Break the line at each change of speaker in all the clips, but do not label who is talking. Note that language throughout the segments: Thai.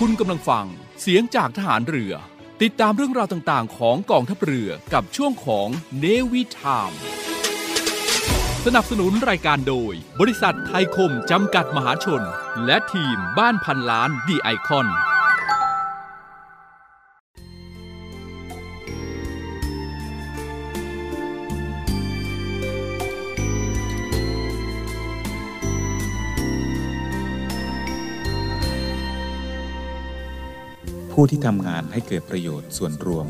คุณกำลังฟังเสียงจากทหารเรือ ติดตามเรื่องราวต่างๆ ของกองทัพเรือกับช่วงของเนวิทามสนับสนุนรายการโดย บริษัทไทยคมจำกัดมหาชน และทีมบ้านพันล้านดีไอคอน
ผู้ที่ทำงานให้เกิดประโยชน์ส่วนรวม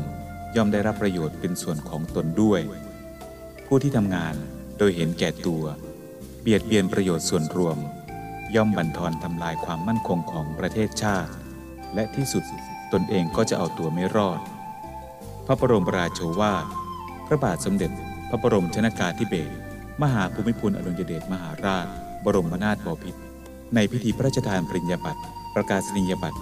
ย่อมได้รับประโยชน์เป็นส่วนของตนด้วย ผู้ที่ทำงานโดยเห็นแก่ตัว เบียดเบียนประโยชน์ส่วนรวม ย่อมบั่นทอนทำลายความมั่นคงของประเทศชาติ และที่สุดตนเองก็จะเอาตัวไม่รอด พระบรมราโชวาทพระบาทสมเด็จ พระบรมชนากาธิเบศรมหาภูมิพลอดุลยเดชมหาราช บรมนาถบพิตรในพิธีพระราชทานปริญญาบัตรประกาศนียบัตร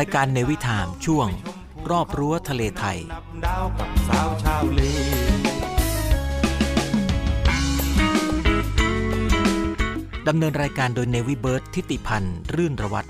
า
ยการในวิถามช่วง รอบรั้วทะเลไทย
ดาวกับสาวชาวเล
ดำเนินรายการโดยเนวิเบิร์ตทิติพันธ์ รื่นระวัตร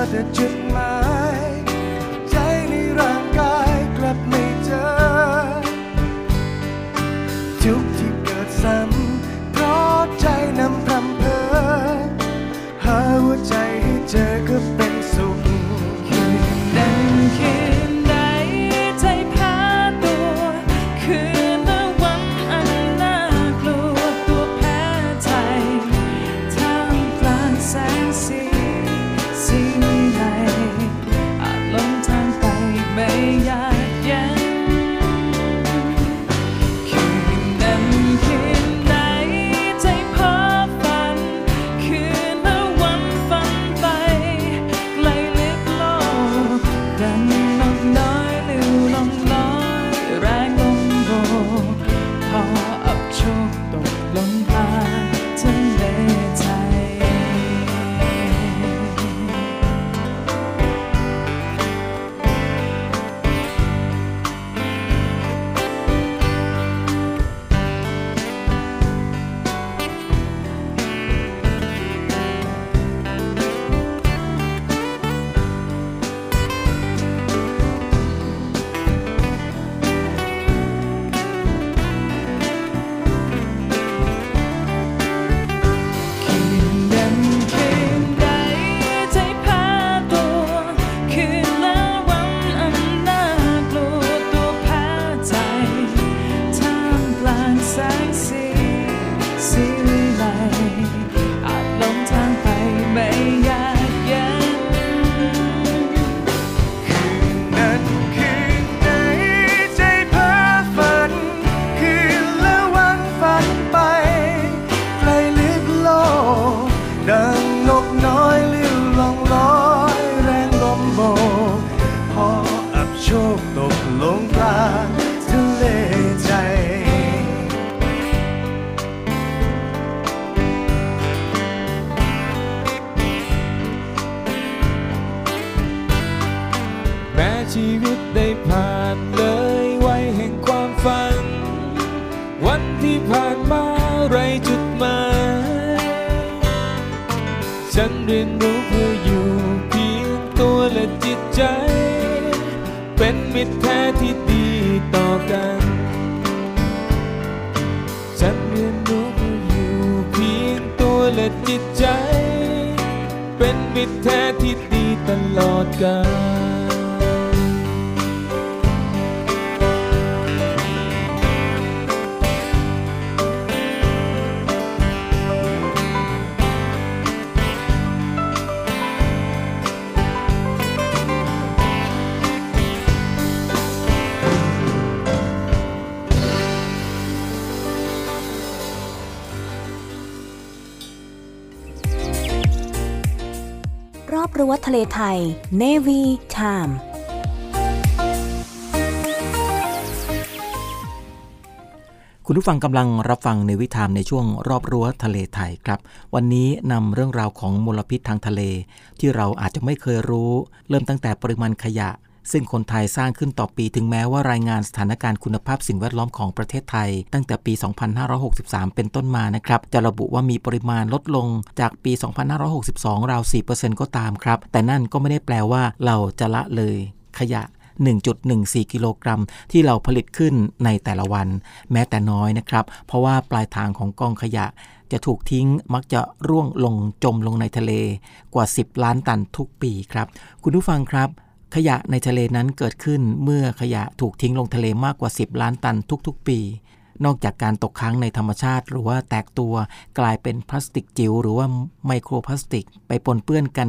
หา
แต่จุดหมา
ไทย Navy Time
คุณผู้ฟังกำลังรับฟังในวิธามในช่วงรอบรั้วทะเลไทยครับ วันนี้นำเรื่องราวของมลพิษทางทะเล ที่เราอาจจะไม่เคยรู้ เริ่มตั้งแต่ปริมาณขยะ ซึ่งคนไทยสร้างขึ้นต่อปีถึงแม้ว่ารายงานสถานการณ์คุณภาพสิ่งแวดล้อมของประเทศไทย ตั้งแต่ปี 2563 เป็นต้นมานะครับ จะระบุว่ามีปริมาณลดลงจากปี 2562 ราว 4%ก็ตามครับ แต่นั่นก็ไม่ได้แปลว่าเราจะละเลยขยะ 1.14 กิโลกรัม ที่เราผลิตขึ้นในแต่ละวัน แม้แต่น้อยนะครับ เพราะว่าปลายทางของกองขยะจะถูกทิ้งมักจะร่วงลงจมลงในทะเลกว่า 10 ล้านตันทุกปีครับ คุณผู้ฟังครับ ขยะในทะเลนั้นเกิดขึ้นเมื่อขยะถูกทิ้งลงทะเลมากกว่า 10 ล้านตันทุกๆ ปี นอกจากการตกค้างในธรรมชาติ หรือว่าแตกตัวกลายเป็นพลาสติกจิ๋วหรือว่าไมโครพลาสติก ไปปนเปื้อนกัน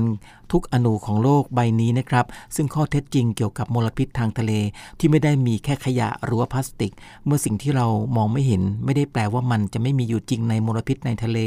ทุกอนูของโลกใบนี้นะครับ ซึ่งข้อเท็จจริงเกี่ยวกับมลพิษทางทะเล ที่ไม่ได้มีแค่ขยะหรือว่าพลาสติก เมื่อสิ่งที่เรามองไม่เห็น ไม่ได้แปลว่ามันจะไม่มีอยู่จริงในมลพิษในทะเล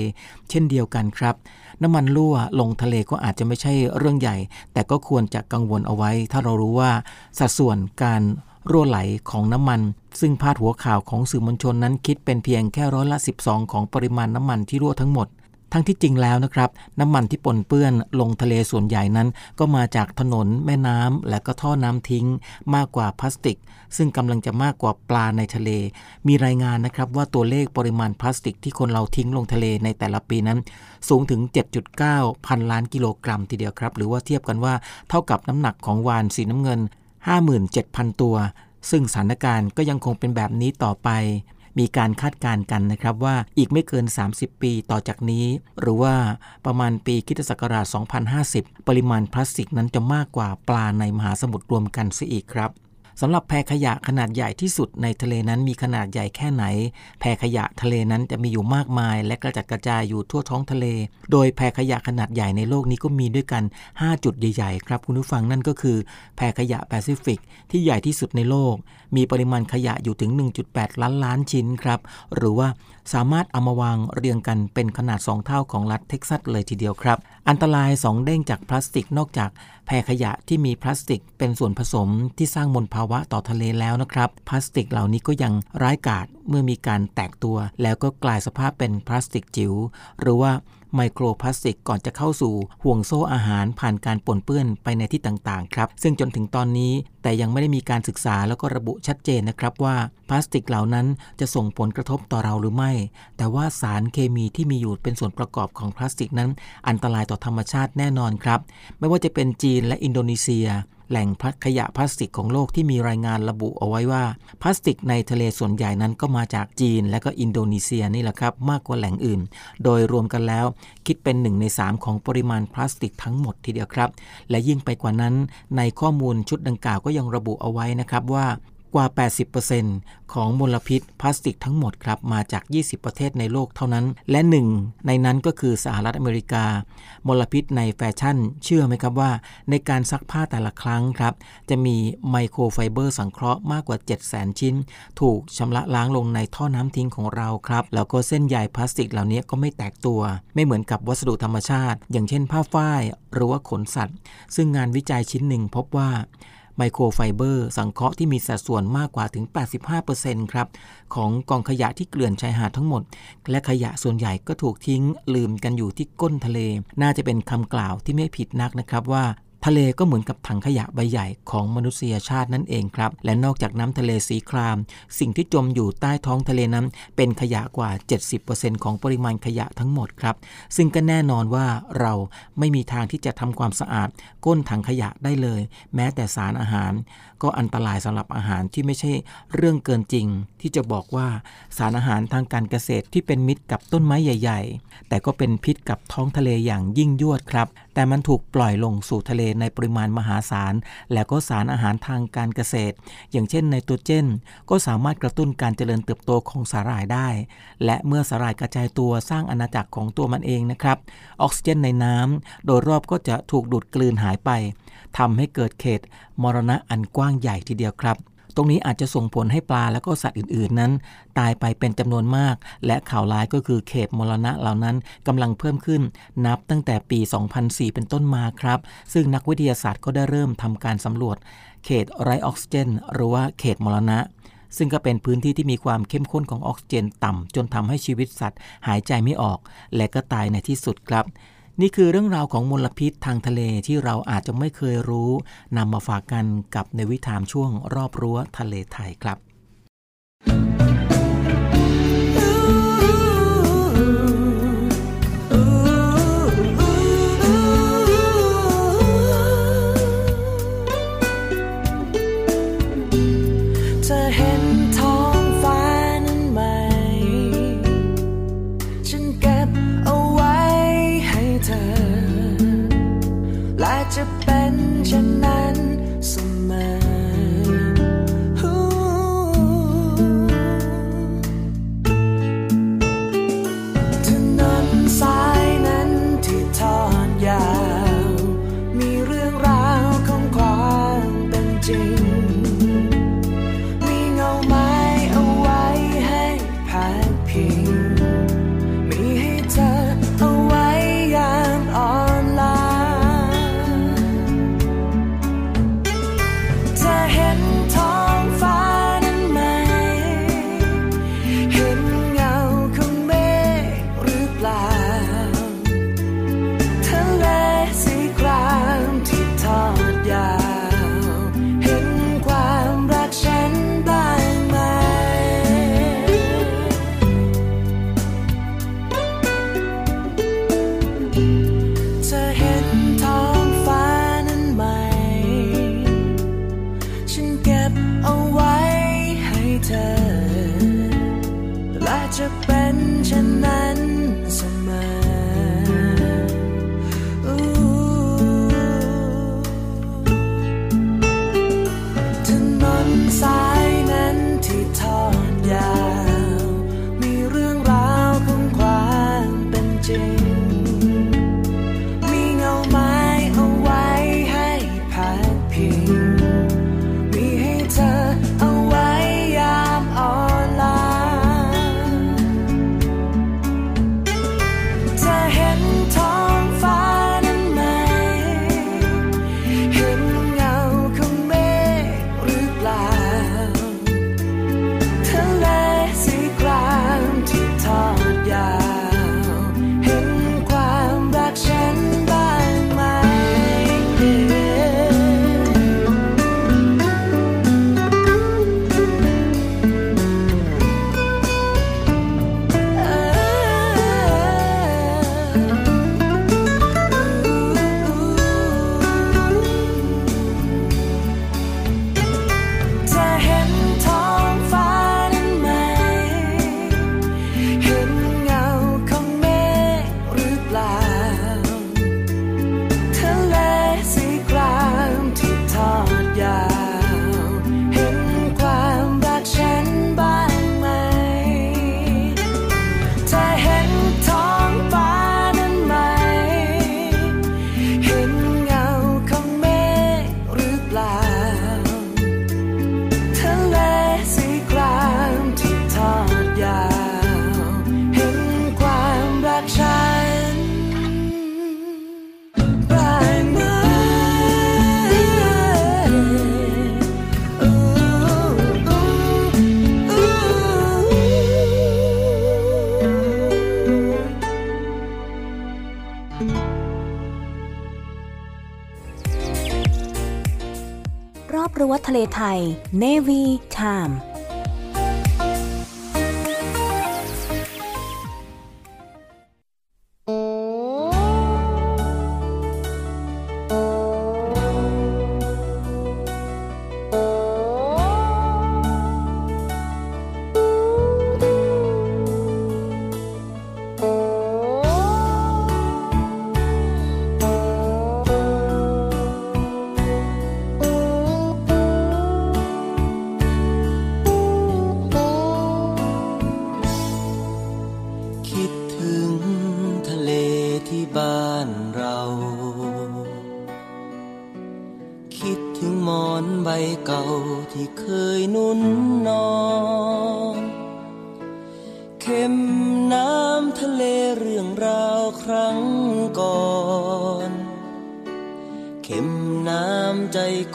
เช่นเดียวกันครับ น้ำมันรั่วลงทะเลก็อาจจะไม่ใช่เรื่องใหญ่ แต่ก็ควรจะกังวลเอาไว้ ถ้าเรารู้ว่าสัดส่วนการ รั่วไหลของน้ำมัน ซึ่งพาดหัวข่าวของสื่อมวลชนนั้นคิดเป็นเพียงแค่ร้อยละ 12 ของปริมาณน้ำมันที่รั่วทั้งหมด ทั้งที่จริงแล้วนะครับ น้ำมันที่ปนเปื้อนลงทะเลส่วนใหญ่นั้น ก็มาจากถนนแม่น้ำและก็ท่อน้ำทิ้ง มากกว่าพลาสติก ซึ่งกำลังจะมากกว่าปลาในทะเล มีรายงานนะครับว่าตัวเลขปริมาณพลาสติกที่คนเราทิ้งลงทะเลในแต่ละปีนั้น สูงถึง 7.9 พันล้านกิโลกรัมทีเดียวครับ หรือว่าเทียบกันว่าเท่ากับน้ำหนักของวานสีน้ำเงิน 57,000 ตัว ซึ่งสถานการณ์ก็ยังคงเป็นแบบนี้ต่อไป มีการคาดการณ์กันนะครับว่าอีกไม่เกิน 30 ปีต่อจากนี้ หรือว่าประมาณปีคริสตศักราช 2050 ปริมาณพลาสติกนั้นจะมากกว่าปลาในมหาสมุทรรวมกันเสียอีกครับ สำหรับแพขยะขนาดใหญ่ที่สุดในทะเลนั้นมีขนาดใหญ่แค่ไหน แพขยะทะเลนั้นจะมีอยู่มากมาย และกระจัดกระจายอยู่ทั่วท้องทะเล โดยแพขยะขนาดใหญ่ในโลกนี้ก็มีด้วยกัน 5 จุดใหญ่ๆครับคุณผู้ฟังนั่นก็คือ แพขยะแปซิฟิกที่ใหญ่ที่สุดในโลก มีปริมาณขยะอยู่ถึง 1.8 ล้านล้านชิ้นครับ หรือว่าสามารถเอามาวางเรียงกันเป็นขนาด 2 เท่าของรัฐเท็กซัสเลยทีเดียวครับ อันตราย2เด้งจากพลาสติกนอกจากแพขยะที่มีพลาสติกเป็นส่วนผสมที่สร้างมลภาวะต่อทะเลแล้วนะครับ พลาสติกเหล่านี้ก็ยังร้ายกาจเมื่อมีการแตกตัว แล้วก็กลายสภาพเป็นพลาสติกจิ๋วหรือว่า ไมโครพลาสติกก่อนจะเข้าสู่ห่วงโซ่อาหารผ่านการปนเปื้อนไปในที่ต่างๆครับ ซึ่งจนถึงตอนนี้แต่ยังไม่ได้มีการศึกษาแล้วก็ระบุชัดเจนนะครับว่าพลาสติกเหล่านั้นจะส่งผลกระทบต่อเราหรือไม่ แต่ว่าสารเคมีที่มีอยู่เป็นส่วนประกอบของพลาสติกนั้น อันตรายต่อธรรมชาติแน่นอนครับ ไม่ว่าจะเป็นจีนและอินโดนีเซีย แหล่งขยะพลาสติกของโลกที่มีรายงานระบุเอาไว้ว่า พลาสติกในทะเลส่วนใหญ่นั้นก็มาจากจีน และก็อินโดนีเซียนี่แหละครับ มากกว่าแหล่งอื่น โดยรวมกันแล้ว คิดเป็น 1 ใน 3 ของปริมาณพลาสติกทั้งหมดทีเดียวครับ และยิ่งไปกว่านั้น ในข้อมูลชุดดังกล่าวก็ยังระบุเอาไว้นะครับว่า กว่า 80%ของมลพิษพลาสติกทั้งหมดครับมาจาก 20 ประเทศในโลกเท่านั้น และหนึ่งในนั้นก็คือสหรัฐอเมริกา มลพิษในแฟชั่น เชื่อไหมครับว่า ในการซักผ้าแต่ละครั้งครับ จะมีไมโครไฟเบอร์สังเคราะห์มากกว่า 700,000 ชิ้น ถูกชำระล้างลงในท่อน้ำทิ้งของเราครับ แล้วก็เส้นใยพลาสติกเหล่านี้ก็ไม่แตกตัว ไม่เหมือนกับวัสดุธรรมชาติ อย่างเช่นผ้าฝ้ายหรือว่าขนสัตว์ ซึ่งงานวิจัยชิ้นหนึ่งพบว่า ไมโครไฟเบอร์สังเคราะห์ที่มีสัดส่วนมากกว่าถึง 85%ครับของกองขยะที่เกลื่อนชายหาดทั้งหมด และขยะส่วนใหญ่ก็ถูกทิ้งลืมกันอยู่ที่ก้นทะเล น่าจะเป็นคำกล่าวที่ไม่ผิดนักนะครับว่า ทะเลก็เหมือนกับถังขยะใบใหญ่ของมนุษยชาตินั่นเองครับ และนอกจากน้ำทะเลสีคราม สิ่งที่จมอยู่ใต้ท้องทะเลนั้น เป็นขยะกว่า 70%ของปริมาณขยะทั้งหมดครับ ซึ่งก็แน่นอนว่าเราไม่มีทางที่จะทำความสะอาด ก้นถังขยะได้เลย แม้แต่สารอาหาร ก็อันตรายสำหรับอาหารที่ไม่ใช่เรื่องเกินจริง ที่จะบอกว่าสารอาหารทางการเกษตรที่เป็นมิตรกับต้นไม้ใหญ่ ๆ แต่ก็เป็นพิษกับท้องทะเลอย่างยิ่งยวดครับ แต่มันถูกปล่อยลงสู่ทะเลในปริมาณมหาศาล และก็สารอาหารทางการเกษตร อย่างเช่นไนโตรเจน ก็สามารถกระตุ้นการเจริญเติบโตของสาหร่ายได้ และเมื่อสาหร่ายกระจายตัวสร้างอาณาจักรของตัวมันเองนะครับ ออกซิเจนในน้ำโดยรอบก็จะถูกดูดกลืนหายไปทำให้เกิดเขตมรณะอันกว้างใหญ่ทีเดียวครับ ตรงนี้อาจจะส่งผลให้ปลาและก็สัตว์อื่นๆนั้น ตายไปเป็นจำนวนมาก และข่าวร้ายก็คือเขตมรณะเหล่านั้นกำลังเพิ่มขึ้น นับตั้งแต่ปี 2004 เป็นต้นมาครับ ซึ่งนักวิทยาศาสตร์ก็ได้เริ่มทำการสำรวจ เขตไรออกซิเจน หรือว่าเขตมรณะซึ่งก็เป็นพื้นที่ที่มีความเข้มข้นของออกซิเจนต่ำ จนทำให้ชีวิตสัตว์หายใจไม่ออก และก็ตายในที่สุดครับ นี่คือเรื่องราวของมลพิษทางทะเลที่เราอาจจะไม่เคยรู้นำมาฝากกันกับในวิถามช่วงรอบรั้วทะเลไทยครับ
พั
Navy Time.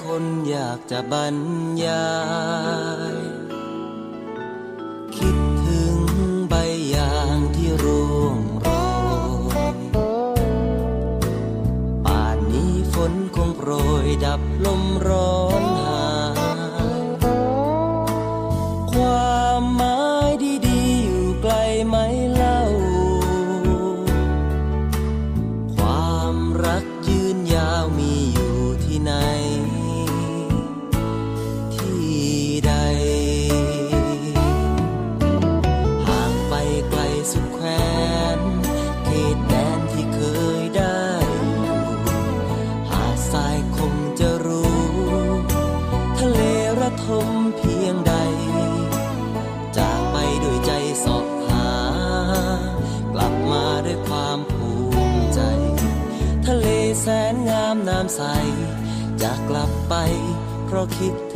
คนอยากจะบรรยาย คิดถึงใบยางที่ร่วงโรยป่านนี้ฝนคงโปรยดับลมร้อน 结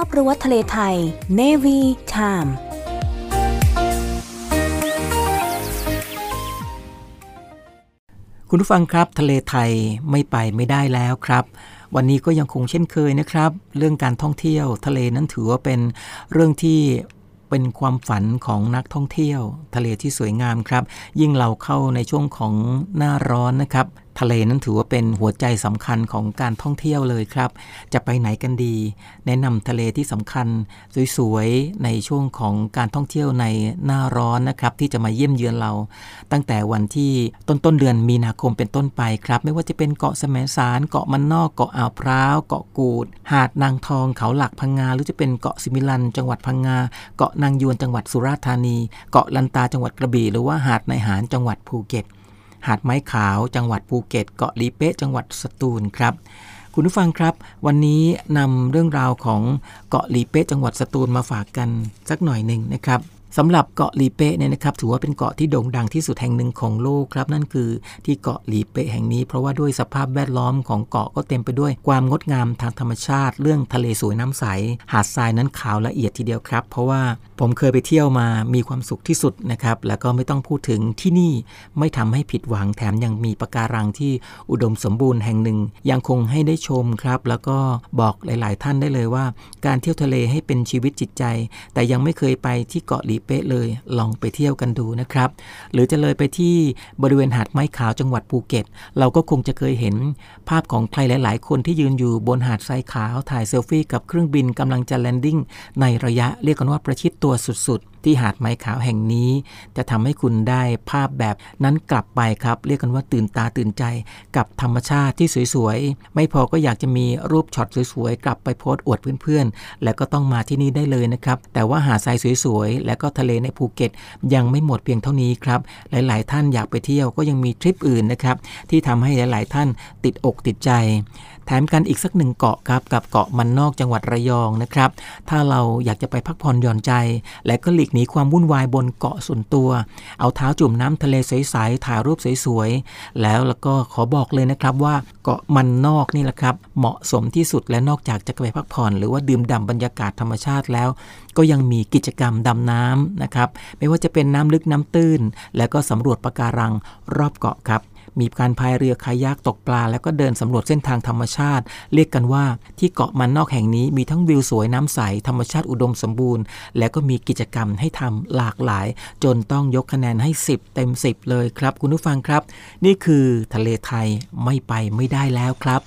อบรั้วทะเลไทย
Navy Time
คุณผู้ฟังครับทะเลไทยไม่ไปไม่ได้แล้วครับ วันนี้ก็ยังคงเช่นเคยนะครับ เรื่องการท่องเที่ยวทะเลนั้นถือว่าเป็นเรื่องที่เป็นความฝันของนักท่องเที่ยว ทะเลที่สวยงามครับ ยิ่งเราเข้าในช่วงของหน้าร้อนนะครับ ทะเลนั้นถือว่าเป็นหัวใจสำคัญของการท่องเที่ยวเลยครับ จะไปไหนกันดี แนะนำทะเลที่สำคัญ สวยๆ ในช่วงของการท่องเที่ยวในหน้าร้อนนะครับ ที่จะมาเยี่ยมเยือนเรา ตั้งแต่วันที่ต้นต้นเดือนมีนาคมเป็นต้นไปครับ ไม่ว่าจะเป็นเกาะแสมสารเกาะมันนอกเกาะอ่าวพร้าวเกาะกูด หาดนางทองเขาหลักพังงา หรือจะเป็นเกาะสิมิลัน จังหวัดพังงา เกาะนางยวนจังหวัดสุราษฎร์ธานี เกาะลันตาจังหวัดกระบี่หรือว่าหาดในหารจังหวัดภูเก็ต หาดไม้ขาวจังหวัดภูเก็ต เกาะลีเป๊ะจังหวัดสตูลครับ คุณผู้ฟังครับ วันนี้นำเรื่องราวของเกาะลีเป๊ะจังหวัดสตูลมาฝากกันสักหน่อยหนึ่งนะครับ สำหรับเกาะลีเป๊ะเนี่ยนะครับถือว่าเป็นเกาะที่โด่งดังที่สุดแห่งหนึ่งของโลกครับนั่นคือที่เกาะลีเป๊ะแห่งนี้ เพราะว่าด้วยสภาพแวดล้อมของเกาะก็เต็มไปด้วยความงดงามทางธรรมชาติ เรื่องทะเลสวยน้ำใส หาดทรายนั้นขาวละเอียดทีเดียวครับ เพราะว่าผมเคยไปเที่ยวมามีความสุขที่สุดนะครับแล้วก็ไม่ต้องพูดถึงที่นี่ไม่ทำให้ผิดหวังแถมยังมีปะการังที่อุดมสมบูรณ์แห่งหนึ่ง ยังคงให้ได้ชมครับ แล้วก็บอกหลาย ๆ ท่านได้เลยว่า การเที่ยวทะเลให้เป็นชีวิตจิตใจ แต่ยังไม่เคยไปที่เกาะหลีเป๊ะเลย ลองไปเที่ยวกันดูนะครับ หรือจะเลยไปที่บริเวณหาดไม้ขาวจังหวัดภูเก็ต เราก็คงจะเคยเห็นภาพของใครหลาย ๆ คนที่ยืนอยู่บนหาดทรายขาวถ่ายเซลฟี่กับเครื่องบินกำลังจะ landing ในระยะเรียกกันว่าประชิดตัวสุดๆ ที่หาดไม้ขาวแห่งนี้ จะทำให้คุณได้ภาพแบบนั้นกลับไปครับ เรียกกันว่าตื่นตาตื่นใจ กับธรรมชาติที่สวยๆ ไม่พอก็อยากจะมีรูปช็อตสวยๆ กลับไปโพสต์อวดเพื่อนๆ แล้วก็ต้องมาที่นี่ได้เลยนะครับ แต่ว่าหาดทรายสวยๆ และก็ทะเลในภูเก็ต ยังไม่หมดเพียงเท่านี้ครับ หลายๆ ท่านอยากไปเที่ยวก็ยังมีทริปอื่นนะครับที่ทำให้หลายๆ ท่านติดอกติดใจ แถมกันอีกสักหนึ่งเกาะครับกับเกาะมันนอกจังหวัดระยองนะครับ ถ้าเราอยากจะไปพักผ่อนหย่อนใจ และก็หลีกหนีความวุ่นวายบนเกาะส่วนตัว เอาเท้าจุ่มน้ำทะเลใสๆถ่ายรูปสวยๆ แล้วแล้วก็ขอบอกเลยนะครับว่าเกาะมันนอกนี่แหละครับ เหมาะสมที่สุดและนอกจากจะไปพักผ่อน หรือว่าดื่มด่ำบรรยากาศธรรมชาติแล้ว ก็ยังมีกิจกรรมดำน้ำนะครับไม่ว่าจะเป็นน้ำลึกน้ำตื้น แล้วก็สำรวจปะการังรอบเกาะครับ มีการพายเรือคายักตกปลา แล้วก็เดินสำรวจเส้นทางธรรมชาติ เรียกกันว่าที่เกาะมันนอกแห่งนี้มีทั้งวิวสวยน้ำใส ธรรมชาติอุดมสมบูรณ์ และก็มีกิจกรรมให้ทำหลากหลาย จนต้องยกคะแนนให้ 10 เต็ม 10 เลยครับ คุณผู้ฟังครับ นี่คือทะเลไทยไม่ไปไม่ได้แล้วครับ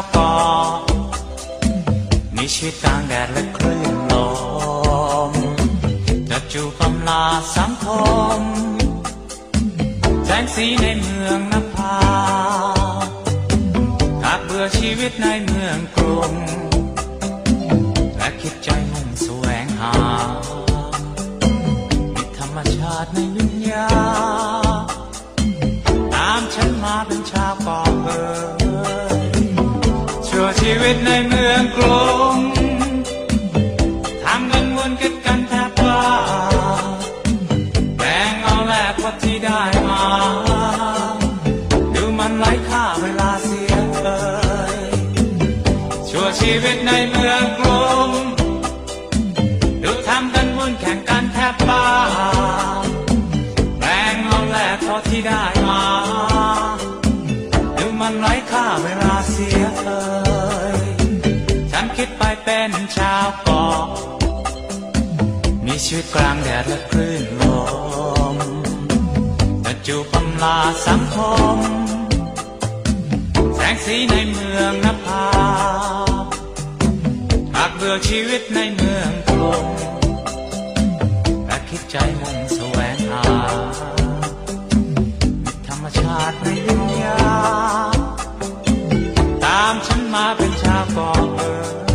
ชากาะมีชีวิตกลางแดดและคลื่นลมจะจูบำลาสังคม แสงสีในเมืองนภาหากเบื่อชีวิตในเมืองกรุง และคิดใจมุ่งแสวงหามีธรรมชาติในวิญญาณตามฉันมาเป็นชาวเกาะเอ่ย ชีวิตในเมืองกรุงทำเงินวนกันกันแทบว่าแบ่งเอาแลกว่าที่ได้มา ดูมันไร้ค่าเวลาเสียเอ่ยชั่วชีวิตในเมืองกรุงดูทำกันวุ่นแข่งกันแทบบ้า เป็นชาวเกาะมีชีวิตกลางแดดและคลื่นลมแต่จูบำลาสังคม แสงสีในเมืองนภาหากเบื่อชีวิตในเมืองกรุงและคิดใจมุ่งแสวงหาธรรมชาติในวิญญาตามฉันมาเป็นชาวเกาะเอ่ย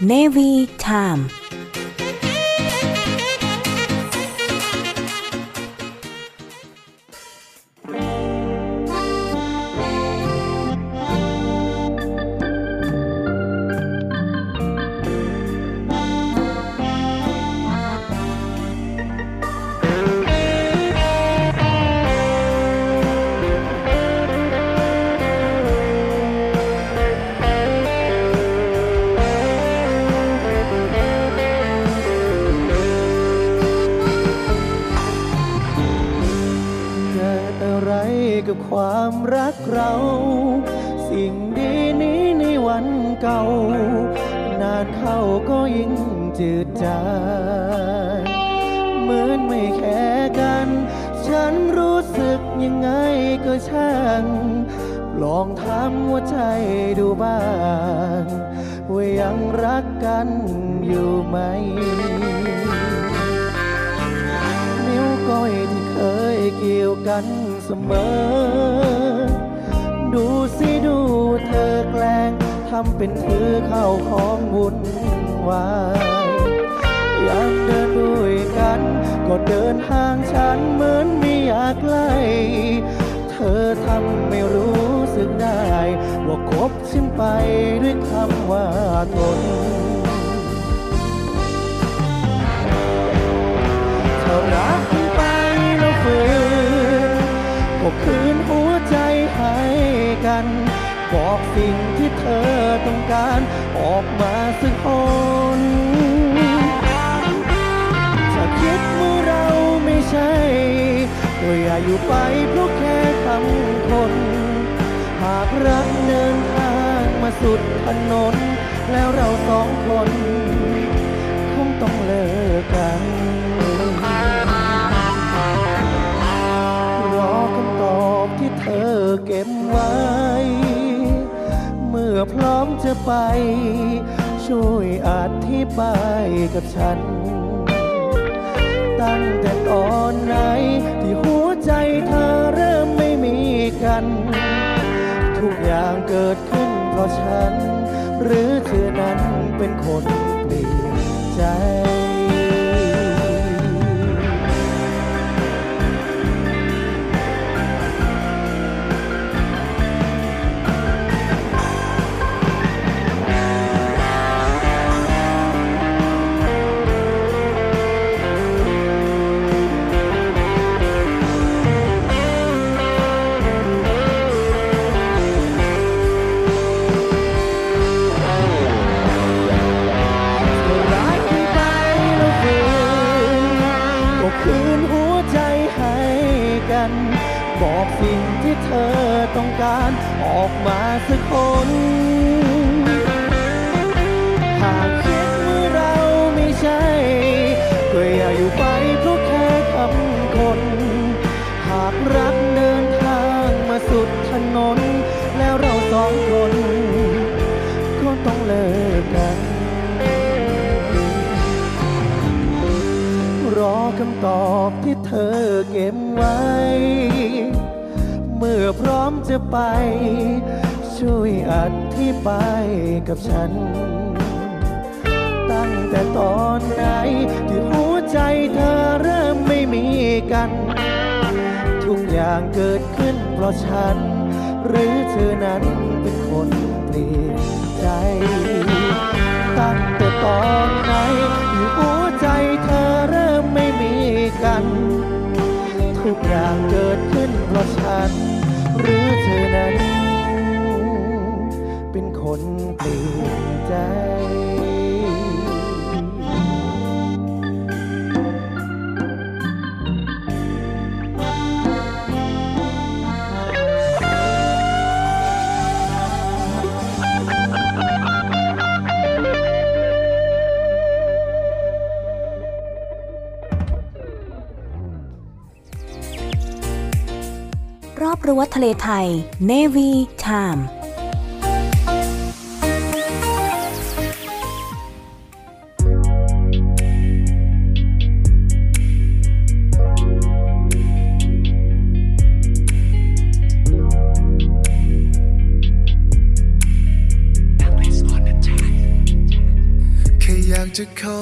Navy Time
จืดจางเหมือนไม่แค่กัน ฉันรู้สึกยังไงก็ช่าง ลองถามหัวใจดูบ้างว่ายังรักกันอยู่ไหม นิ้วก้อยที่เคยเกี่ยวกันเสมอ ดูสิดูเธอแกล้งทำเป็นถือเข้าของวุ่นวาย ยามเดินด้วยกัน ก็เดินห่างฉันเหมือนไม่อยากไล่เธอทำไม่รู้สึกได้ ว่าคบฉันไปด้วยคำว่าทนถ้ารักไปแล้วฝืนก็คืนหัวใจให้กัน บอกสิ่งที่เธอต้องการออกมาสักคน ใช่ก็อย่าอยู่ไปเพราะแค่คำคน หากรักเดินทางมาสุดถนน แล้วเราสองคน คงต้องเลิกกันรอคำตอบที่เธอเก็บไว้ เมื่อพร้อมจะไป ช่วยอธิบายกับฉัน ตั้งแต่ตอนไหน ที่หัวใจเธอเริ่มไม่มีกัน ทุกอย่างเกิดขึ้นเพราะฉัน หรือเธอนั้นเป็นคนเปลี่ยนใจ ต้องการออกมาสักคนหากคิดว่าเราไม่ใช่ ก็อย่าอยู่ไปเพราะแค่คำคน หากรักเดินทางมาสุดถนน แล้วเราสองคน ก็ต้องเลิกกัน รอคำตอบที่เธอเก็บไว้ เมื่อพร้อม จะไป ช่วยอธิบายกับฉัน ตั้งแต่ตอนไหน ที่หัวใจเธอเริ่มไม่มีกัน ทุกอย่างเกิดขึ้นเพราะฉัน หรือเธอนั้นเป็นคนเปลี่ยนใจ ตั้งแต่ตอนไหน คนเปลี่ยนใจ
รอบรั้วทะเลไทย Navy Time
ค่อ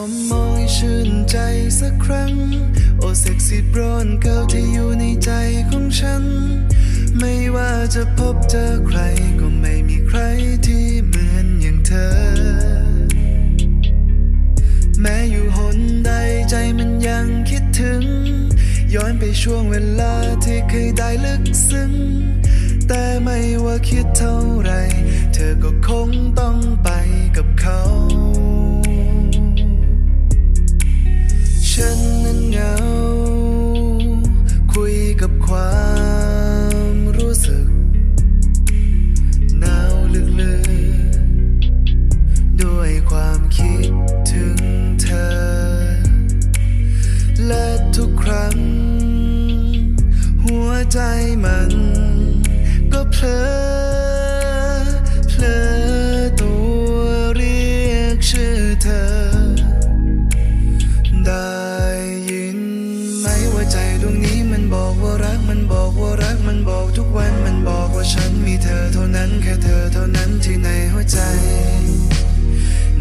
ใจ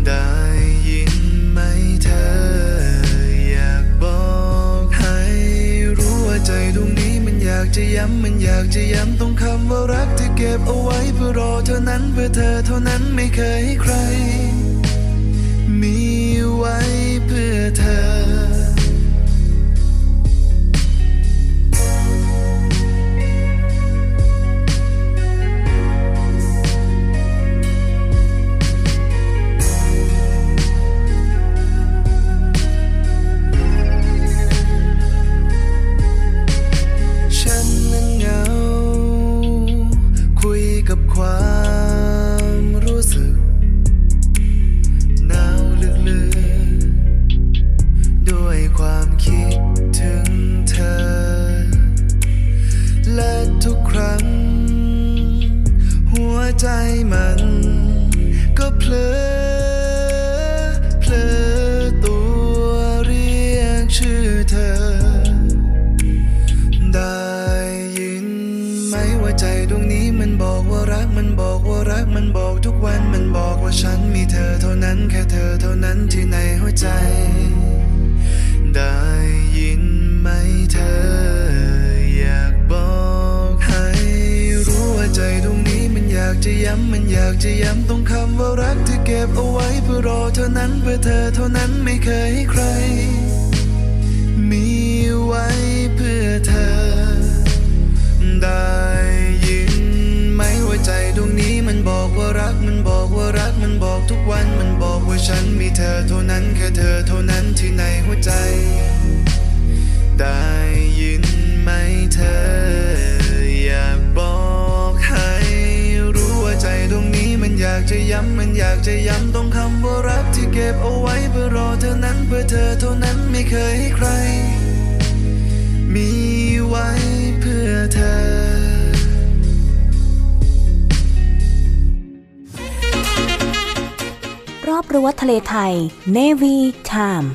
ได้ยินไหมเธอ อยากบอกให้รู้ว่าใจดวงนี้มันอยากจะย้ำมันอยากจะย้ำตรงคำว่ารักที่เก็บเอาไว้เพื่อรอเท่านั้นเพื่อเธอเท่านั้นไม่เคยให้ใคร มีไว้เพื่อเธอ ฉันมีเธอเท่านั้นแค่เธอเท่านั้นที่ในหัวใจ ได้ยินไหมเธอ อยากบอกให้รู้ว่าใจดวงนี้มันอยากจะย้ำมันอยากจะย้ำตรงคำว่ารักที่เก็บเอาไว้เพื่อรอเธอนั้นเพื่อเธอเท่านั้นไม่เคยให้ใคร มีไว้เพื่อเธอ
รอบรั้วทะเลไทย Navy Time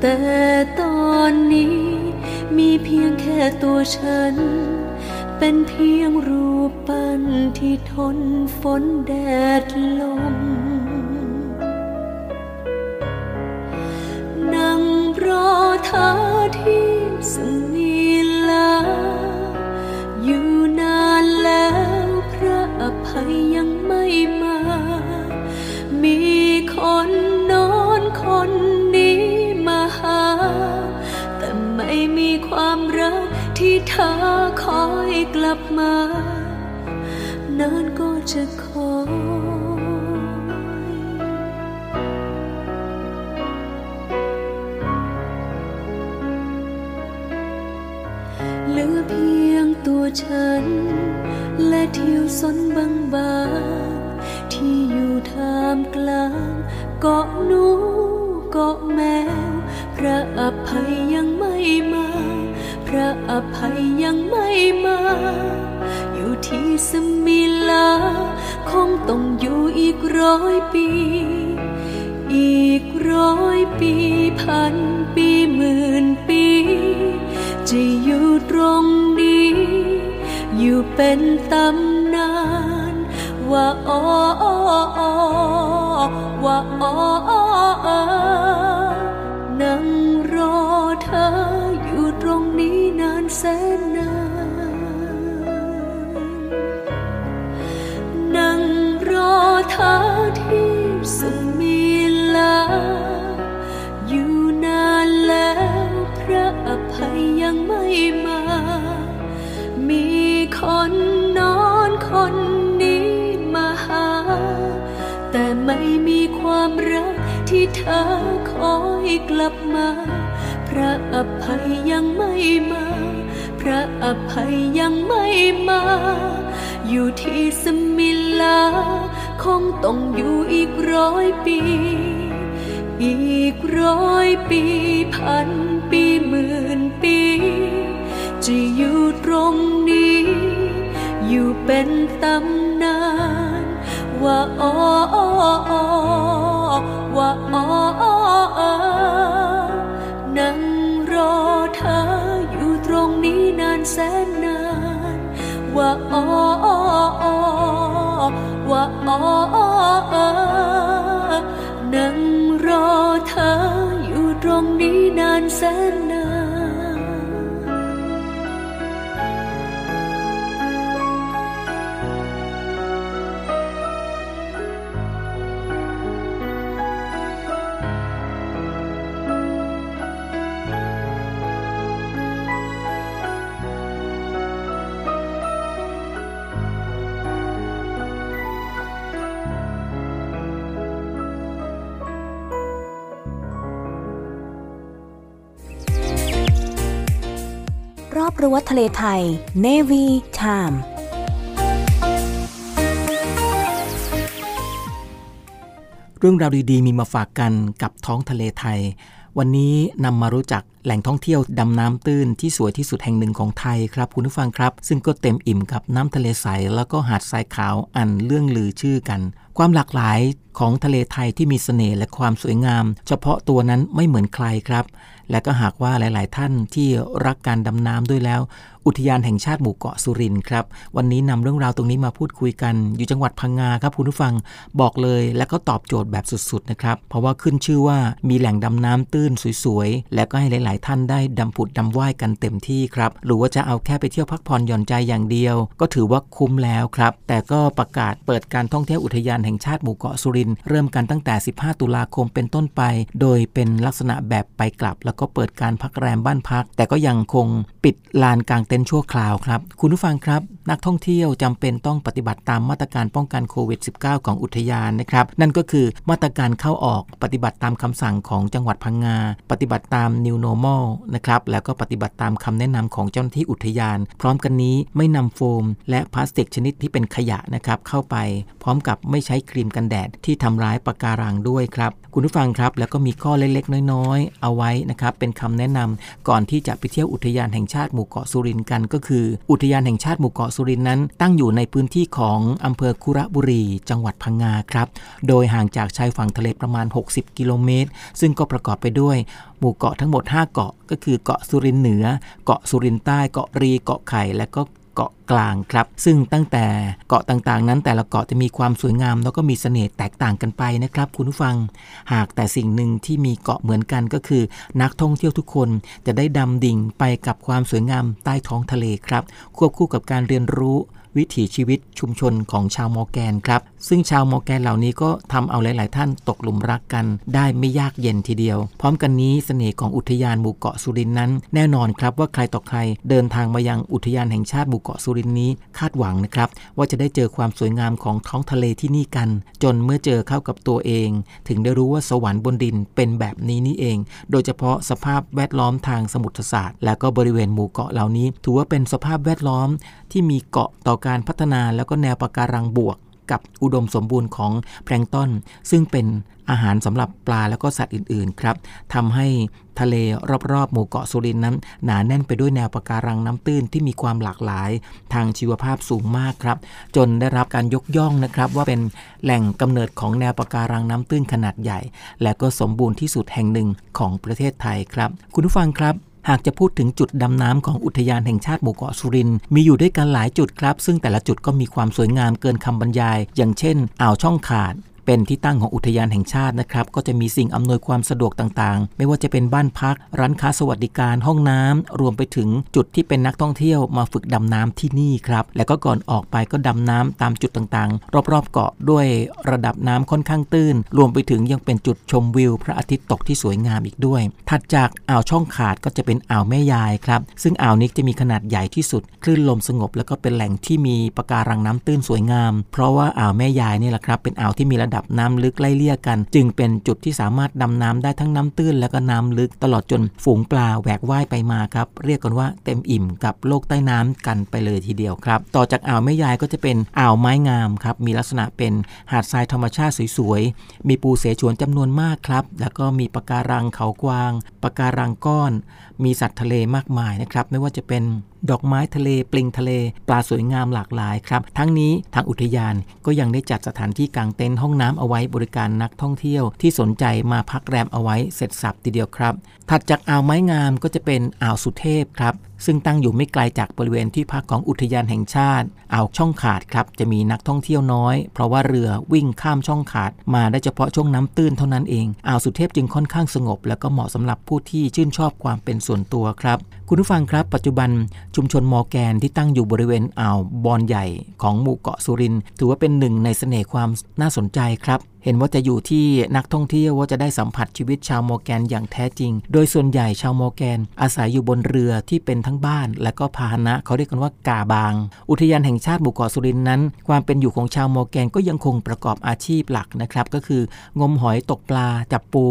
แต่ตอนนี้มีเพียงแค่ตัวฉัน เป็นเพียงรูปปั้นที่ทนฝนแดดลมนั่งรอเธอที่สมีลา อยู่นานแล้วพระอภัยยังไม่มา มีคนนอนคน ม่มีความรักที่เธอคอยกลับมา นานก็จะคอยเหลือเพียงตัวฉัน และทิวสนบางบางๆที่อยู่ท่ามกลาง เกาะหนูเกาะแมว พระอภัยยัง ไม่มา พระอภัยยังไม่มา อยู่ที่สมิลา คงต้องอยู่อีกร้อยปี อีกร้อยปีพันปีหมื่นปี จะอยู่ตรงนี้ อยู่เป็นตำนาน ว่าอ้อว่าอ้อนั่ง เธออยู่ตรงนี้นานแสนนาน นั่งรอเธอที่สมิลา อยู่นานแล้วพระอภัยยังไม่มา มีคนนอนคนนี้มาหา แต่ไม่มีความรักที่เธอคอยกลับมา ระอภัยยังไม่มา พระอภัยยังไม่มา อยู่ที่สมิลา คงต้องอยู่อีกร้อยปี อีกร้อยปีพันปีหมื่นปี จะอยู่ตรงนี้ อยู่เป็นตำนาน ว่าอ้ออ้ออ้อว่าอ้ออ้ออ้อนั่งรอ เธออยู่ตรงนี้นานแสนนาน ว่าอ้อว่าอ้ออ้ออ้อนั่งรอเธออยู่ตรงนี้นานแสน
วทะเลไทย Navy Time
เรื่องราวดีๆ มีมาฝากกันกับท้องทะเลไทย วันนี้นำมารู้จัก แหล่งท่องเที่ยวดำน้ำตื้นที่สวยที่สุดแห่งหนึ่งของไทยครับคุณผู้ฟังครับ ซึ่งก็เต็มอิ่มกับน้ำทะเลใส แล้วก็หาดทรายขาวอันเรื่องลือชื่อกัน ความหลากหลายของทะเลไทยที่มีเสน่ห์และความสวยงาม เฉพาะตัวนั้นไม่เหมือนใครครับ และก็หากว่าหลาย ๆ ท่านที่รักการดำน้ำด้วยแล้ว อุทยานแห่งชาติหมู่เกาะสุรินทร์ครับ วันนี้นำเรื่องราวตรงนี้มาพูดคุยกัน อยู่จังหวัดพังงาครับคุณผู้ฟังบอกเลยและก็ตอบโจทย์แบบสุด ๆ นะครับ เพราะว่าขึ้นชื่อว่ามีแหล่งดำน้ำตื้นสวย ๆ และก็ให้หลายๆท่านได้ดำผุดดำว่ายกันเต็มที่ครับ หรือว่าจะเอาแค่ไปเที่ยวพักผ่อนหย่อนใจอย่างเดียว ก็ถือว่าคุ้มแล้วครับ แต่ก็ประกาศเปิดการท่องเที่ยวอุทยานแห่งชาติหมู่เกาะสุรินเริ่มกันตั้งแต่ 15 ตุลาคมเป็นต้นไป โดยเป็นลักษณะแบบไปกลับ แล้วก็เปิดการพักแรมบ้านพัก แต่ก็ยังคงปิดลานกลางเต็นท์ชั่วคราวครับ คุณผู้ฟังครับ นักท่องเที่ยวจำเป็นต้องปฏิบัติตามมาตรการป้องกันโควิด -19 ของอุทยานนะครับ นั่นก็คือมาตรการเข้าออกปฏิบัติตามคำสั่งของจังหวัดพังงา ปฏิบัติตาม New Normal นะครับ แล้วก็ปฏิบัติตามคำแนะนำของเจ้าหน้าที่อุทยาน พร้อมกันนี้ไม่นำโฟม และพลาสติกชนิดที่เป็นขยะนะครับเข้าไป พร้อมกับไม่ใช้ครีมกันแดดที่ทำร้ายปะการังด้วยครับ คุณผู้ฟังครับ แล้วก็มีข้อเล็กๆ น้อยๆ เอาไว้นะครับเป็นคำแนะนำก่อนที่จะไปเที่ยวอุทยานแห่งชาติหมู่เกาะสุรินทร์กันก็คือ อุทยานแห่งชาติหมู่เกาะสุรินทร์นั้น ตั้งอยู่ในพื้นที่ของอำเภอคุระบุรี จังหวัดพังงาครับ โดยห่างจากชายฝั่งทะเลประมาณ 60 กิโลเมตร ซึ่งก็ประกอบไปด้วย หมู่เกาะทั้งหมด 5 เกาะ ก็คือเกาะสุรินเหนือ เกาะสุรินใต้ เกาะรี เกาะไข่ และก็ เกาะกลางครับ ซึ่งตั้งแต่เกาะต่างๆ นั้นแต่ละเกาะจะมีความสวยงาม แล้วก็มีเสน่ห์แตกต่างกันไปนะครับ คุณผู้ฟัง หากแต่สิ่งหนึ่งที่มีเกาะเหมือนกันก็คือ นักท่องเที่ยวทุกคนจะได้ดำดิ่งไปกับความสวยงามใต้ท้องทะเลครับ ควบคู่กับการเรียนรู้ วิถีชีวิตชุมชนของชาวมอร์แกนครับ ซึ่งชาวมอร์แกนเหล่านี้ก็ทำเอาหลาย ๆ ท่านตกหลุมรักกัน ได้ไม่ยากเย็นทีเดียว พร้อมกันนี้เสน่ห์ของอุทยานหมู่เกาะสุรินนั้น แน่นอนครับว่าใครต่อใครเดินทางมายังอุทยานแห่งชาติหมู่เกาะสุรินนี้คาดหวังนะครับว่าจะได้เจอความสวยงามของท้องทะเลที่นี่กัน จนเมื่อเจอเข้ากับตัวเอง ถึงได้รู้ว่าสวรรค์บนดินเป็นแบบนี้นี่เอง โดยเฉพาะสภาพแวดล้อมทางสมุทรศาสตร์ และก็บริเวณหมู่เกาะเหล่านี้ ถือว่าเป็นสภาพแวดล้อมที่มีเกาะต่อการพัฒนาแล้วก็แนวปะการังบวก กับอุดมสมบูรณ์ของแพลงต้น ซึ่งเป็นอาหารสำหรับปลาแล้วก็สัตว์อื่น ๆ ครับทำให้ทะเลรอบ ๆ หมู่เกาะสุรินนั้นหนาแน่นไปด้วยแนวปะการังน้ำตื้นที่มีความหลากหลาย ทางชีวภาพสูงมากครับ จนได้รับการยกย่องนะครับว่าเป็นแหล่งกำเนิดของแนวปะการังน้ำตื้นขนาดใหญ่ และก็สมบูรณ์ที่สุดแห่งหนึ่งของประเทศไทยครับ คุณผู้ฟังครับ หากจะพูดถึงจุดดำน้ำของอุทยานแห่งชาติหมู่เกาะสุรินมีอยู่ด้วยกันหลายจุดครับ ซึ่งแต่ละจุดก็มีความสวยงามเกินคำบรรยาย อย่างเช่น อ่าวช่องขาด เป็นที่ตั้งของอุทยานแห่งชาตินะครับ ก็จะมีสิ่งอำนวยความสะดวกต่างๆ ไม่ว่าจะเป็นบ้านพัก ร้านค้าสวัสดิการห้องน้ำรวมไปถึงจุดที่เป็นนักท่องเที่ยวมาฝึกดำน้ำที่นี่ครับ แล้วก็ก่อนออกไปก็ดำน้ำตามจุดต่างๆ รอบๆเกาะด้วยระดับน้ำค่อนข้างตื้น รวมไปถึงยังเป็นจุดชมวิว พระอาทิตย์ตกที่สวยงามอีกด้วย ถัดจากอ่าวช่องขาดก็จะเป็นอ่าวแม่ยายครับ ซึ่งอ่าวนี้จะมีขนาดใหญ่ที่สุด คลื่นลมสงบ แล้วก็เป็นแหล่งที่มีปะการังน้ำตื้นสวยงาม เพราะว่าอ่าวแม่ยายนี่แหละครับเป็นอ่าวที่มีระดับน้ำลึกไล่เลี่ยกัน จึงเป็นจุดที่สามารถดำน้ำได้ทั้งน้ำตื้นแล้วก็น้ำลึกตลอดจนฝูงปลาแหวกว่ายไปมาครับเรียกกันว่าเต็มอิ่มกับโลกใต้น้ำกันไปเลยทีเดียวครับ ต่อจากอ่าวแม่ยายก็จะเป็นอ่าวไม้งามครับมีลักษณะเป็นหาดทรายธรรมชาติสวยๆมีปูเสฉวนจำนวนมากครับ แล้วก็มีปะการังเขากวางปะการังก้อน มีสัตว์ทะเลมากมายนะครับ ไม่ว่าจะเป็นดอกไม้ทะเลปลิงทะเล ปลาสวยงามหลากหลายครับ ทั้งนี้ทางอุทยานก็ยังได้จัดสถานที่กางเต็นท์ห้องน้ำเอาไว้บริการนักท่องเที่ยวที่สนใจมาพักแรมเอาไว้เสร็จสับทีเดียวครับ ถัดจากอ่าวไม้งามก็จะเป็นอ่าวสุเทพครับ ซึ่งตั้งอยู่ไม่ไกลจากบริเวณที่พักของอุทยานแห่งชาติอ่าวช่องขาดครับจะมีนักท่องเที่ยวน้อย เพราะว่าเรือวิ่งข้ามช่องขาด มาได้เฉพาะช่วงน้ำตื้นเท่านั้นเองอ่าวสุเทพจึงค่อนข้างสงบ และก็เหมาะสำหรับผู้ที่ชื่นชอบความเป็นส่วนตัวครับ คุณผู้ฟังครับ ปัจจุบันชุมชนมอแกนที่ตั้งอยู่บริเวณอ่าวบอนใหญ่ของหมู่เกาะสุรินทร์ถือว่าเป็นหนึ่งในเสน่ห์ความน่าสนใจครับ เห็นว่าจะอยู่ที่นักท่องเที่ยวว่าจะได้สัมผัสชีวิตชาวมอร์แกนอย่างแท้จริง โดยส่วนใหญ่ชาวมอร์แกน อาศัยอยู่บนเรือที่เป็นทั้งบ้าน และก็พาหนะเขาเรียกกันว่ากาบาง อุทยานแห่งชาติหมู่เกาะสุรินนั้น ความเป็นอยู่ของชาวมอร์แกนก็ยังคงประกอบอาชีพหลักนะครับก็คืองมหอยตกปลาจับปู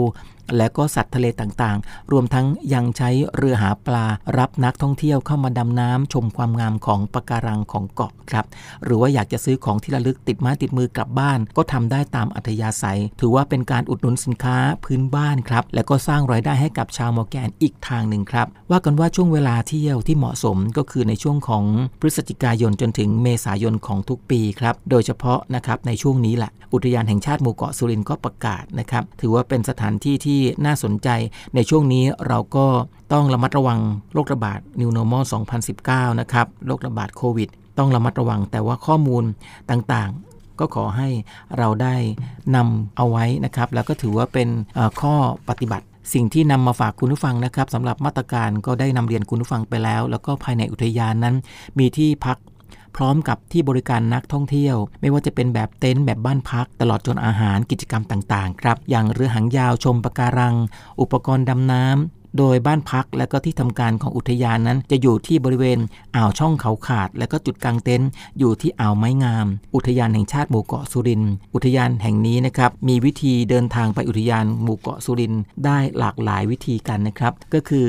และก็สัตว์ทะเลต่างๆ รวมทั้งยังใช้เรือหาปลา รับนักท่องเที่ยวเข้ามาดำน้ำชมความงามของปะการังของเกาะครับ หรือว่าอยากจะซื้อของที่ระลึกติดไม้ติดมือกลับบ้าน ก็ทำได้ตามอัธยาศัย ถือว่าเป็นการอุดหนุนสินค้าพื้นบ้านครับ และก็สร้างรายได้ให้กับชาวมอร์แกนอีกทางหนึ่งครับ ว่ากันว่าช่วงเวลาเที่ยวที่เหมาะสมก็คือในช่วงของพฤศจิกายนจนถึงเมษายนของทุกปีครับ โดยเฉพาะนะครับในช่วงนี้แหละ อุทยานแห่งชาติหมู่เกาะสุรินทร์ก็ประกาศนะครับ ถือว่าเป็นสถานที่ที่น่าสนใจ ในช่วงนี้เราก็ต้องระมัดระวังโรคระบาด New Normal 2019 นะครับโรคระบาดโควิด ต้องระมัดระวังแต่ว่าข้อมูลต่างๆ ก็ขอให้เราได้นำเอาไว้นะครับ แล้วก็ถือว่าเป็นข้อปฏิบัติสิ่งที่นำมาฝากคุณผู้ฟังนะครับสำหรับมาตรการก็ได้นำเรียนคุณผู้ฟังไปแล้ว แล้วก็ภายในอุทยานนั้น มีที่พัก พร้อมกับที่บริการนักท่องเที่ยว ไม่ว่าจะเป็นแบบเต็นท์แบบบ้านพัก ตลอดจนอาหารกิจกรรมต่างๆครับอย่างเรือหางยาวชมปะการัง อุปกรณ์ดำน้ำโดยบ้านพักและก็ที่ทำการของอุทยานนั้น จะอยู่ที่บริเวณอ่าวช่องเขาขาด และก็จุดกลางเต็นท์อยู่ที่อ่าวไม้งาม อุทยานแห่งชาติหมู่เกาะสุรินอุทยานแห่งนี้นะครับมีวิธีเดินทางไปอุทยานหมู่เกาะสุรินได้หลากหลายวิธีกันนะครับ ก็คือ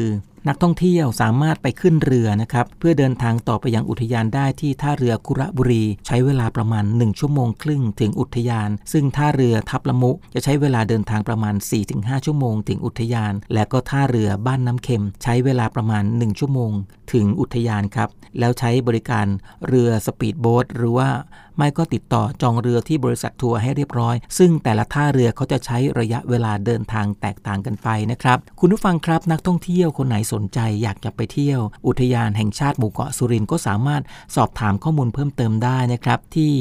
นักท่องเที่ยวสามารถไปขึ้นเรือนะครับเพื่อเดินทางต่อไปยังอุทยานได้ที่ท่าเรือคุระบุรี ใช้เวลาประมาณ 1 ชั่วโมงครึ่งถึงอุทยาน ซึ่งท่าเรือทับละมุจะใช้เวลาเดินทางประมาณ 4-5 ชั่วโมงถึงอุทยาน และก็ท่าเรือบ้านน้ำเค็ม ใช้เวลาประมาณ 1 ชั่วโมง ถึงอุทยานครับแล้วใช้บริการเรือสปีดโบ๊ทหรือว่า ไม่ก็ติดต่อจองเรือที่บริษัททัวร์ให้เรียบร้อย ซึ่งแต่ละท่าเรือเขาจะใช้ระยะเวลาเดินทางแตกต่างกันไปนะครับ คุณผู้ฟังครับนักท่องเที่ยวคนไหนสนใจอยากจะไปเที่ยว อุทยานแห่งชาติหมู่เกาะสุรินทร์ก็สามารถสอบถามข้อมูลเพิ่มเติมได้นะครับที่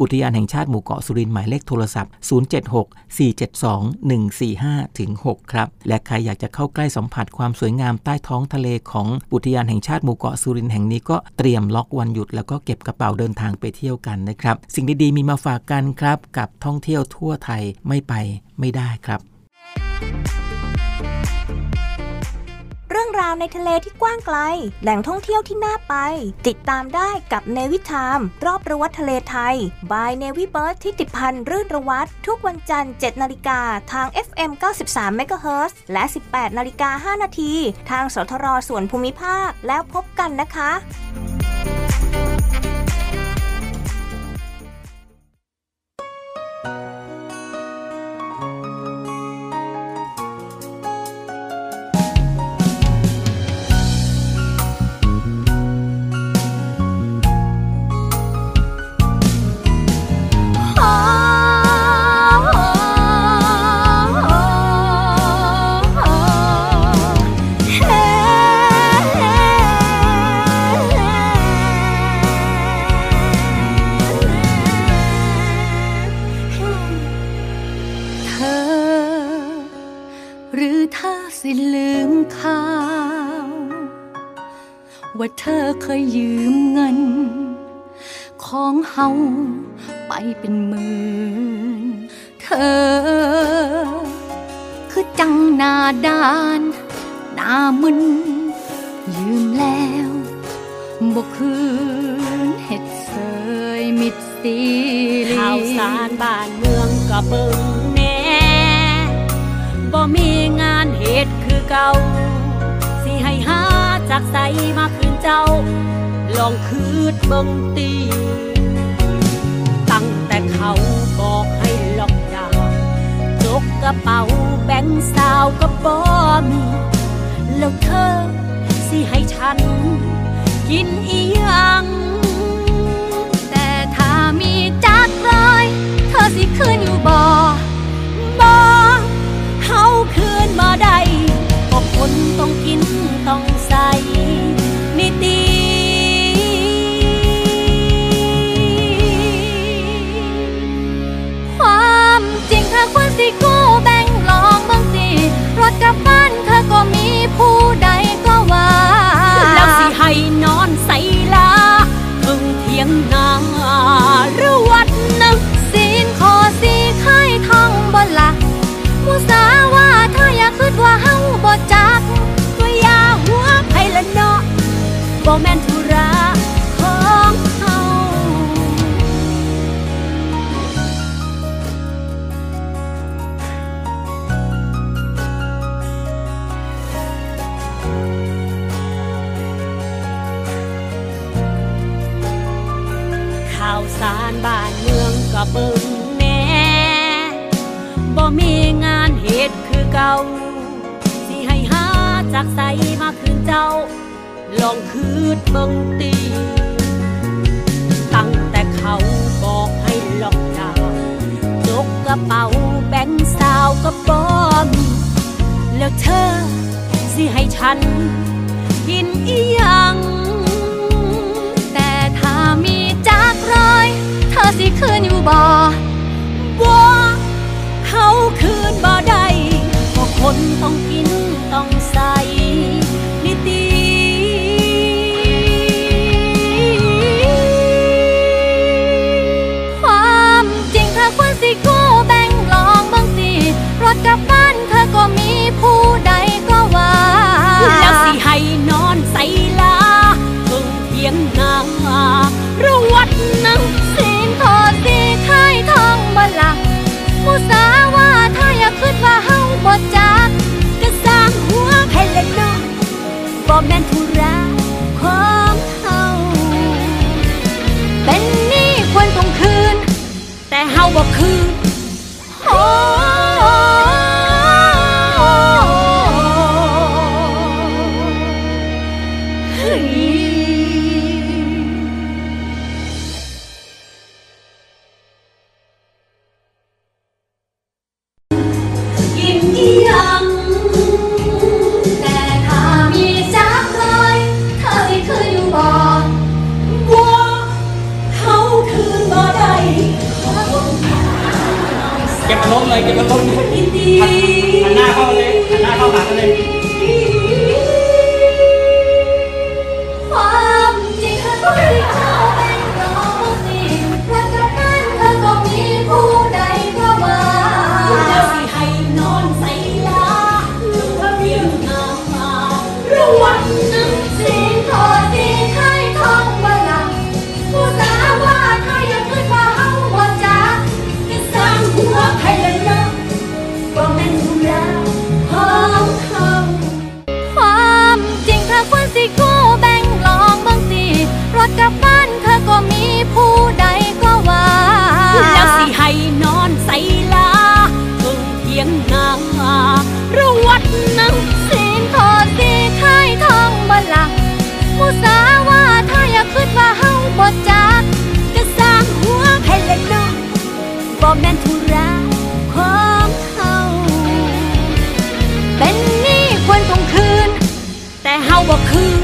อุทยานแห่งชาติหมู่เกาะสุรินทร์หมายเลขโทรศัพท์ 076-472-145ถึง6ครับและใครอยากจะเข้าใกล้สัมผัสความสวยงามใต้ท้องทะเลของอุทยานแห่งชาติหมู่เกาะสุรินทร์แห่งนี้ก็เตรียมล็อกวันหยุดแล้วก็เก็บกระเป๋าเดินทางไปเที่ยวกันนะครับสิ่งดีๆมีมาฝากกันครับ กับท่องเที่ยวทั่วไทยไม่ไปไม่ได้ครับ
เรื่องราวในทะเลที่กว้างไกล แหล่งท่องเที่ยวที่น่าไป ติดตามได้กับเนวิทาม รอบรั้วทะเลไทย บายเนวิเบิร์ดทิติพันธ์รื่นระวัตทุกวันจันทร์7นาฬิกาทาง FM 93 MHz และ 18นาฬิกา5นาทีทางสทรส่วนภูมิภาคแล้วพบกันนะคะ
เเฮาไปเป็นหมื่นเธอ คือจังหนาดานหน้ามึน ยืมแล้วบ่คืนเฮ็ดเสยมิดซีรี
ข่าวสารบ้านเมืองก็เบิ่งแน่บ่มีงานเหตุคือเก่าสิให้หาจากใสมาคืนเจ้า ลองคืดเบิ่งตี แต่เขาบอกให้ล็อกดาวน์จกกระเป๋าแบงค์สาวก็บ่มี แล้วเธอสิให้ฉัน กินอีหยัง
แต่ถ้ามีจักร้อยเธอสิคืนอยู่บ่
บ่เฮาคืนมาได้ก็คนต้องกินต้องใส่
สิกู้แบ่งลองเบางสิรถกลับบ้านเธอก็มีผู้ใดก็ว่า
แล้วสิให้นอนใส่ลาถึงเทียงนาหรือวัดนะ
ศีลขอสีไข่ทองบนละมุสาว่าเธออย่าคิดว่าเฮาบ่จัก
ก็อย่าหัวไผละเนาะบ่แม่น ลองคืดเบิ่งตี ตั้งแต่เขาบอกให้ล็อกดาวน์จกกระเป๋าแบงค์สาวก็บ่มีแล้วเธอสิให้ฉัน กินอีหยัง
แต่ถ้ามีจักร้อย เธอสิคืนอยู่บ่
บ่เขาคืนบ่ได้เพราะคนต้องกินต้องใส่
สิให้นอน
ใส่
ลาเพิ่งเพียงนา
รวัดนังสีนโทอดีค่า
ย
ทองบลักมุสาว่าถ้าอยากขึ้นว่าเฮาบ่จักก็สร้างหัวให้เล็กน้อยบ่แม่นธุระของเฮา
เป็นหนี้ควรต้องคืน แต่เฮาบ่คืนโอ้ เก็บอารมณ์เลยเก็บอา
รมณ์ดีดีหันหน้าเข้าเลยหันหน้า
เข้าหากันเลย บัลลังก์ผู้สาวว่าถ้าอยากขึ้นมาเฮาบ่จัก
กะสร้างหัวให้ละเนาะบ่แม่นธุระ
ของเฮาเป็นหนี้ควรต้องคืน
แต่เฮาบ่คืน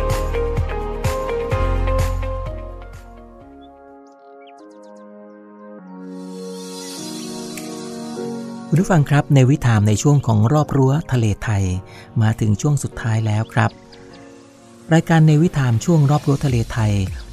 คุณผู้ฟังครับในวิถามในช่วงของรอบรั้วทะเลไทย มาถึงช่วงสุดท้ายแล้วครับ รายการในวิถามช่วงรอบรั้วทะเลไทย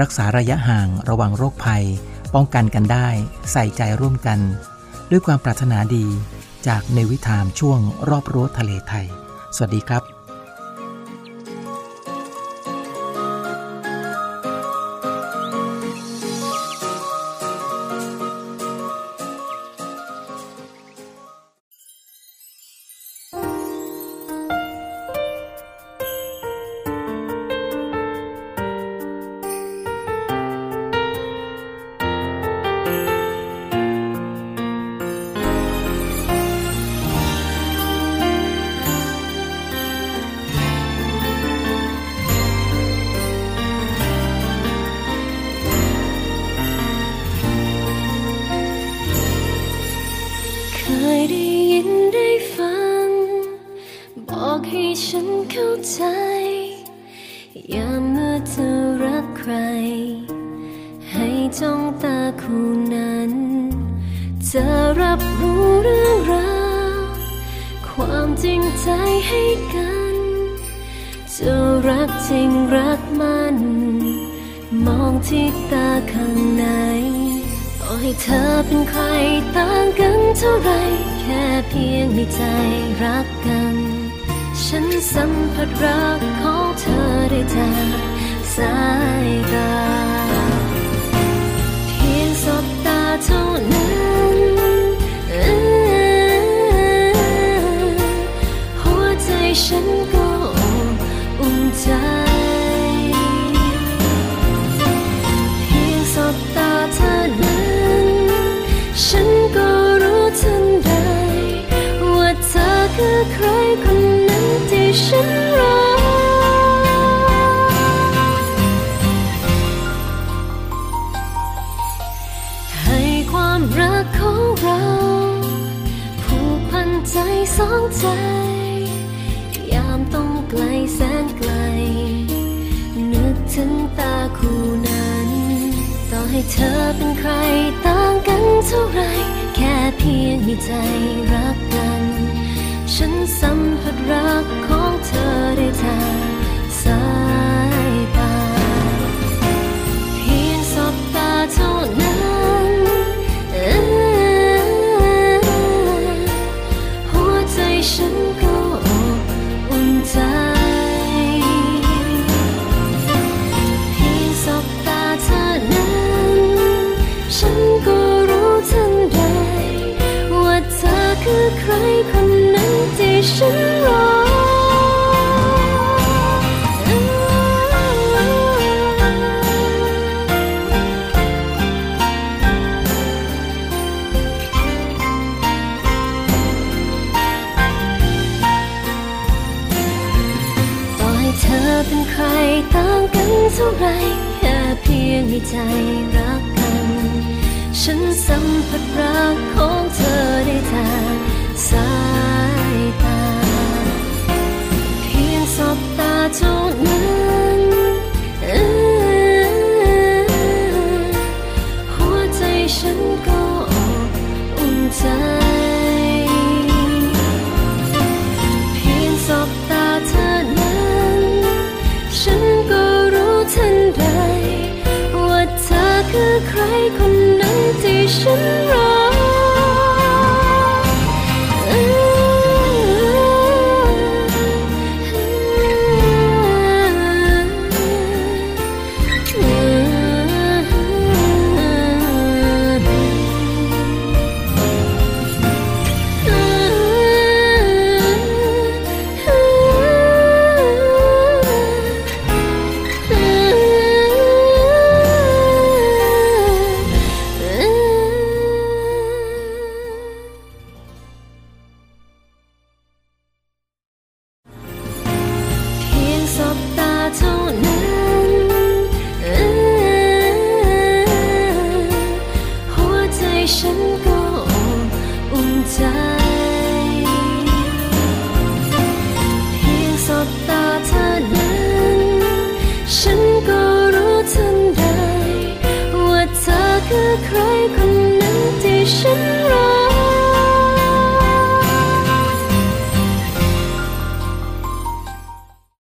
รักษาระยะห่างระวังโรคภัย ป้องกันกันได้ ใส่ใจร่วมกัน ด้วยความปรารถนาดีจากในวิถามช่วงรอบรั้วทะเลไทย สวัสดีครับ
รักจริงรักมัน มองที่ตาข้างในต่อให้เธอเป็นใครต่างกันเท่าไร แค่เพียงมีใจรักกัน ฉันสัมผัสรักของเธอได้จากสายตาเพียงสบตาเท่านั้นหัวใจฉันก็ อุ่นใจ เพียงสบตาเธอนั้น ฉันก็รู้ทันใด ว่าใจใครคนนั้นที่ฉันรอให้ความรักของเรา ผูกพันใจสองใจ เธอเป็นใครต่างกันเท่าไร แค่เพียงมีใจรักกัน ฉันสัมผัสรักของเธอได้ทา ไรแค่เพียงให้ใจรักกัน ฉันสัมผัสรักของเธอได้ทางสายตา เพียงสบตาเท่านั้น